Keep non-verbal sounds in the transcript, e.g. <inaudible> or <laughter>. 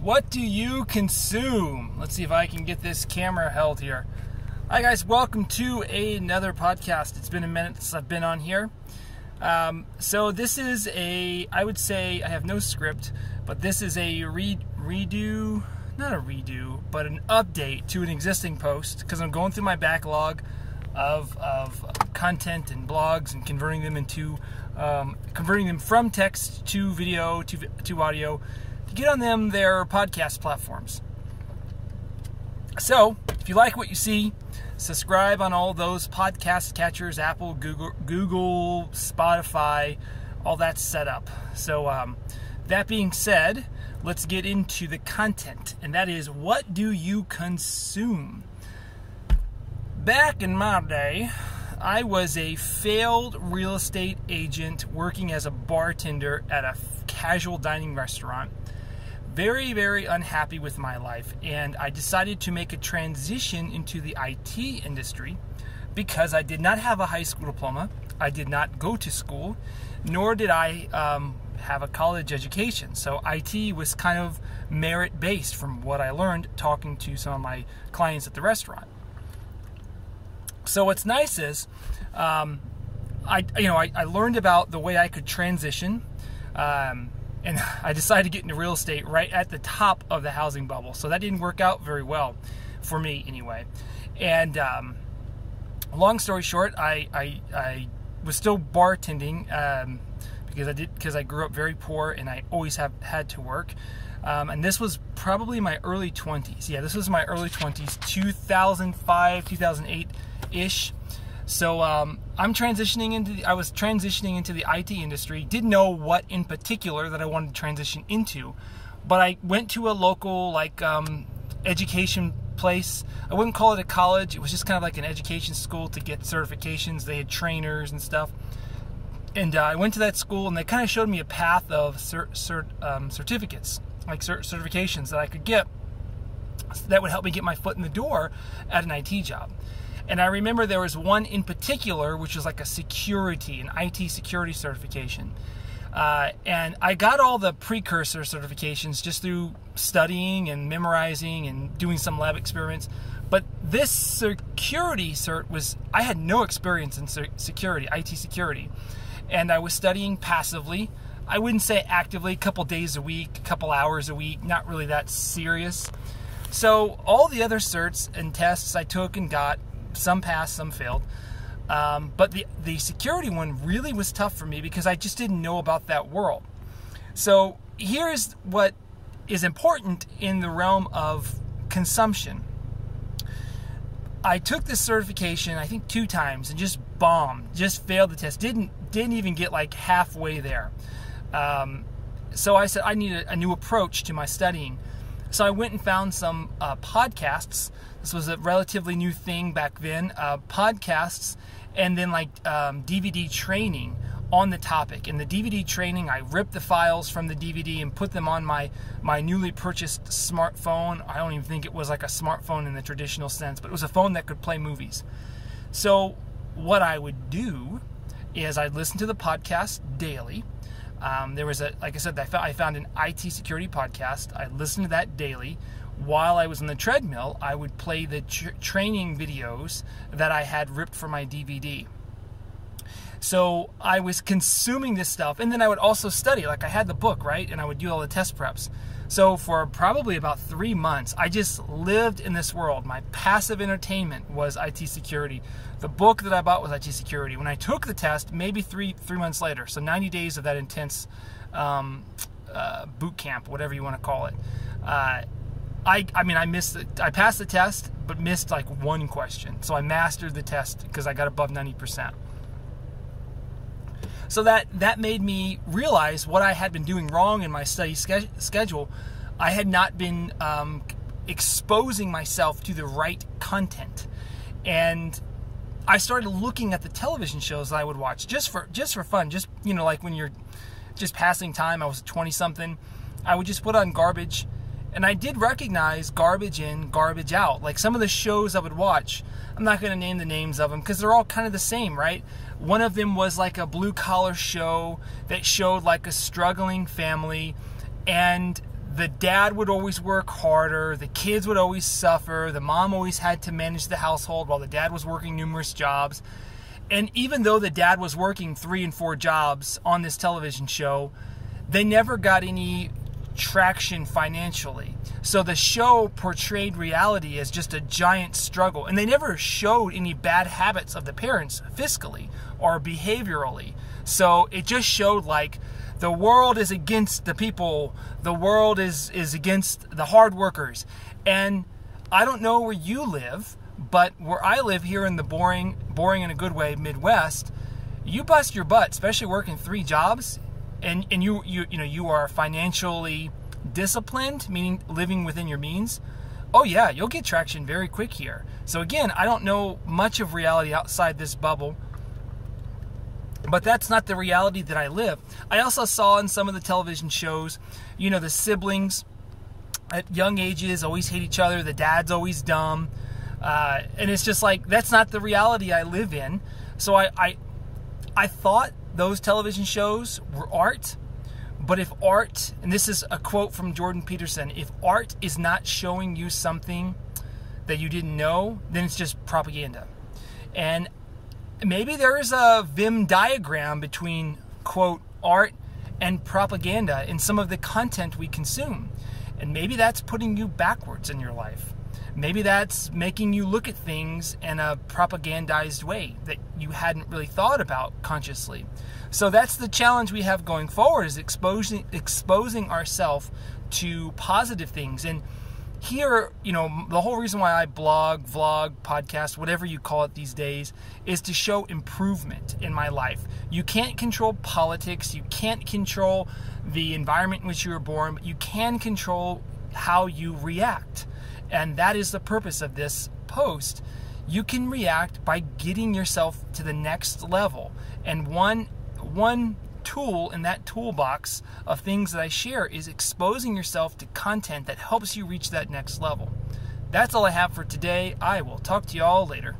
What do you consume? Let's see if I can get this camera held here. Hi, guys. Welcome to another podcast. It's been a minute since I've been on here. Um, so, this is a, I would say, I have no script, but this is a re- redo, not a redo, but an update to an existing post because I'm going through my backlog of, of content and blogs and converting them into um, converting them from text to video to, to audio get on them their podcast platforms. So, if you like what you see, subscribe on all those podcast catchers Apple, Google, Google Spotify, all that's set up. So, um, that being said, let's get into the content, and that is what do you consume? Back in my day, I was a failed real estate agent working as a bartender at a casual dining restaurant. Very, very unhappy with my life, and I decided to make a transition into the IT industry because I did not have a high school diploma, I did not go to school, nor did I um, have a college education. So IT was kind of merit based from what I learned talking to some of my clients at the restaurant. So what's nice is, um, I you know I, I, learned about the way I could transition, um, and <laughs> I decided to get into real estate right at the top of the housing bubble. So that didn't work out very well for me anyway. And um, long story short, I I, I was still bartending um, because I did because I grew up very poor and I always have had to work. Um, and this was probably my early 20s. Yeah, this was my early 20s, 2005, 2008 ish. So um, I'm transitioning into. The, I was transitioning into the IT industry. Didn't know what in particular that I wanted to transition into, but I went to a local like um, education place. I wouldn't call it a college. It was just kind of like an education school to get certifications. They had trainers and stuff. And uh, I went to that school, and they kind of showed me a path of cert, cert, um, certificates, like cert, certifications that I could get that would help me get my foot in the door at an IT job. And I remember there was one in particular, which was like a security, an IT security certification. Uh, and I got all the precursor certifications just through studying and memorizing and doing some lab experiments. But this security cert was, I had no experience in security, IT security. And I was studying passively. I wouldn't say actively, a couple days a week, a couple hours a week, not really that serious. So all the other certs and tests I took and got some passed, some failed. Um, but the, the security one really was tough for me because I just didn't know about that world. So here's what is important in the realm of consumption. I took this certification, I think two times, and just bombed, just failed the test. Didn't didn't even get like halfway there. Um, so I said I need a, a, new approach to my studying. So I went and found some uh, podcasts this was a relatively new thing back then. Uh, podcasts and then like um, DVD training on the topic. In the DVD training, I ripped the files from the DVD and put them on my my newly purchased smartphone. I don't even think it was like a smartphone in the traditional sense, but it was a phone that could play movies. So what I would do is I'd listen to the podcast daily. Um, there was a, like I said, I found, an IT security podcast. I listened to that daily while I was on the treadmill, I would play the tr- training videos that I had ripped from my DVD. So I was consuming this stuff, and then I would also study. Like I had the book, right? And I would do all the test preps. So for probably about three months, I just lived in this world. My passive entertainment was IT security. The book that I bought was IT security. When I took the test, maybe three three months later, so 90 days of that intense um, uh, boot camp, whatever you want to call it. Uh, I, I mean, I missed, the, I passed the test, but missed like one question. So I mastered the test because I got above 90%. So that, that made me realize what I had been doing wrong in my study ske- schedule. I had not been um, exposing myself to the right content. And I started looking at the television shows that I would watch just for just for fun, just you know, like when you're just passing time. I was 20 something. I would just put on garbage and I did recognize garbage in, garbage out. Like some of the shows I would watch, I'm not going to name the names of them because they're all kind of the same, right? One of them was like a blue collar show that showed like a struggling family, and the dad would always work harder, the kids would always suffer, the mom always had to manage the household while the dad was working numerous jobs. And even though the dad was working three and four jobs on this television show, they never got any traction financially. So the show portrayed reality as just a giant struggle, and they never showed any bad habits of the parents fiscally or behaviorally. So it just showed like the world is against the people, the world is is against the hard workers. And I don't know where you live, but where I live here in the boring boring in a good way Midwest, you bust your butt, especially working three jobs, and and you you you know you are financially disciplined, meaning living within your means. Oh yeah, you'll get traction very quick here. So again, I don't know much of reality outside this bubble. But that's not the reality that I live. I also saw in some of the television shows, you know, the siblings at young ages always hate each other, the dad's always dumb. Uh, and it's just like that's not the reality I live in. So I, I I thought those television shows were art, but if art, and this is a quote from Jordan Peterson, if art is not showing you something that you didn't know, then it's just propaganda. And maybe there is a Venn diagram between quote art and propaganda in some of the content we consume. And maybe that's putting you backwards in your life. Maybe that's making you look at things in a propagandized way that you hadn't really thought about consciously. So that's the challenge we have going forward is exposing exposing ourselves to positive things. And here, you know, the whole reason why I blog, vlog, podcast, whatever you call it these days, is to show improvement in my life. You can't control politics, you can't control the environment in which you were born, but you can control how you react. And that is the purpose of this post. You can react by getting yourself to the next level. And one one tool in that toolbox of things that I share is exposing yourself to content that helps you reach that next level. That's all I have for today. I will talk to you all later.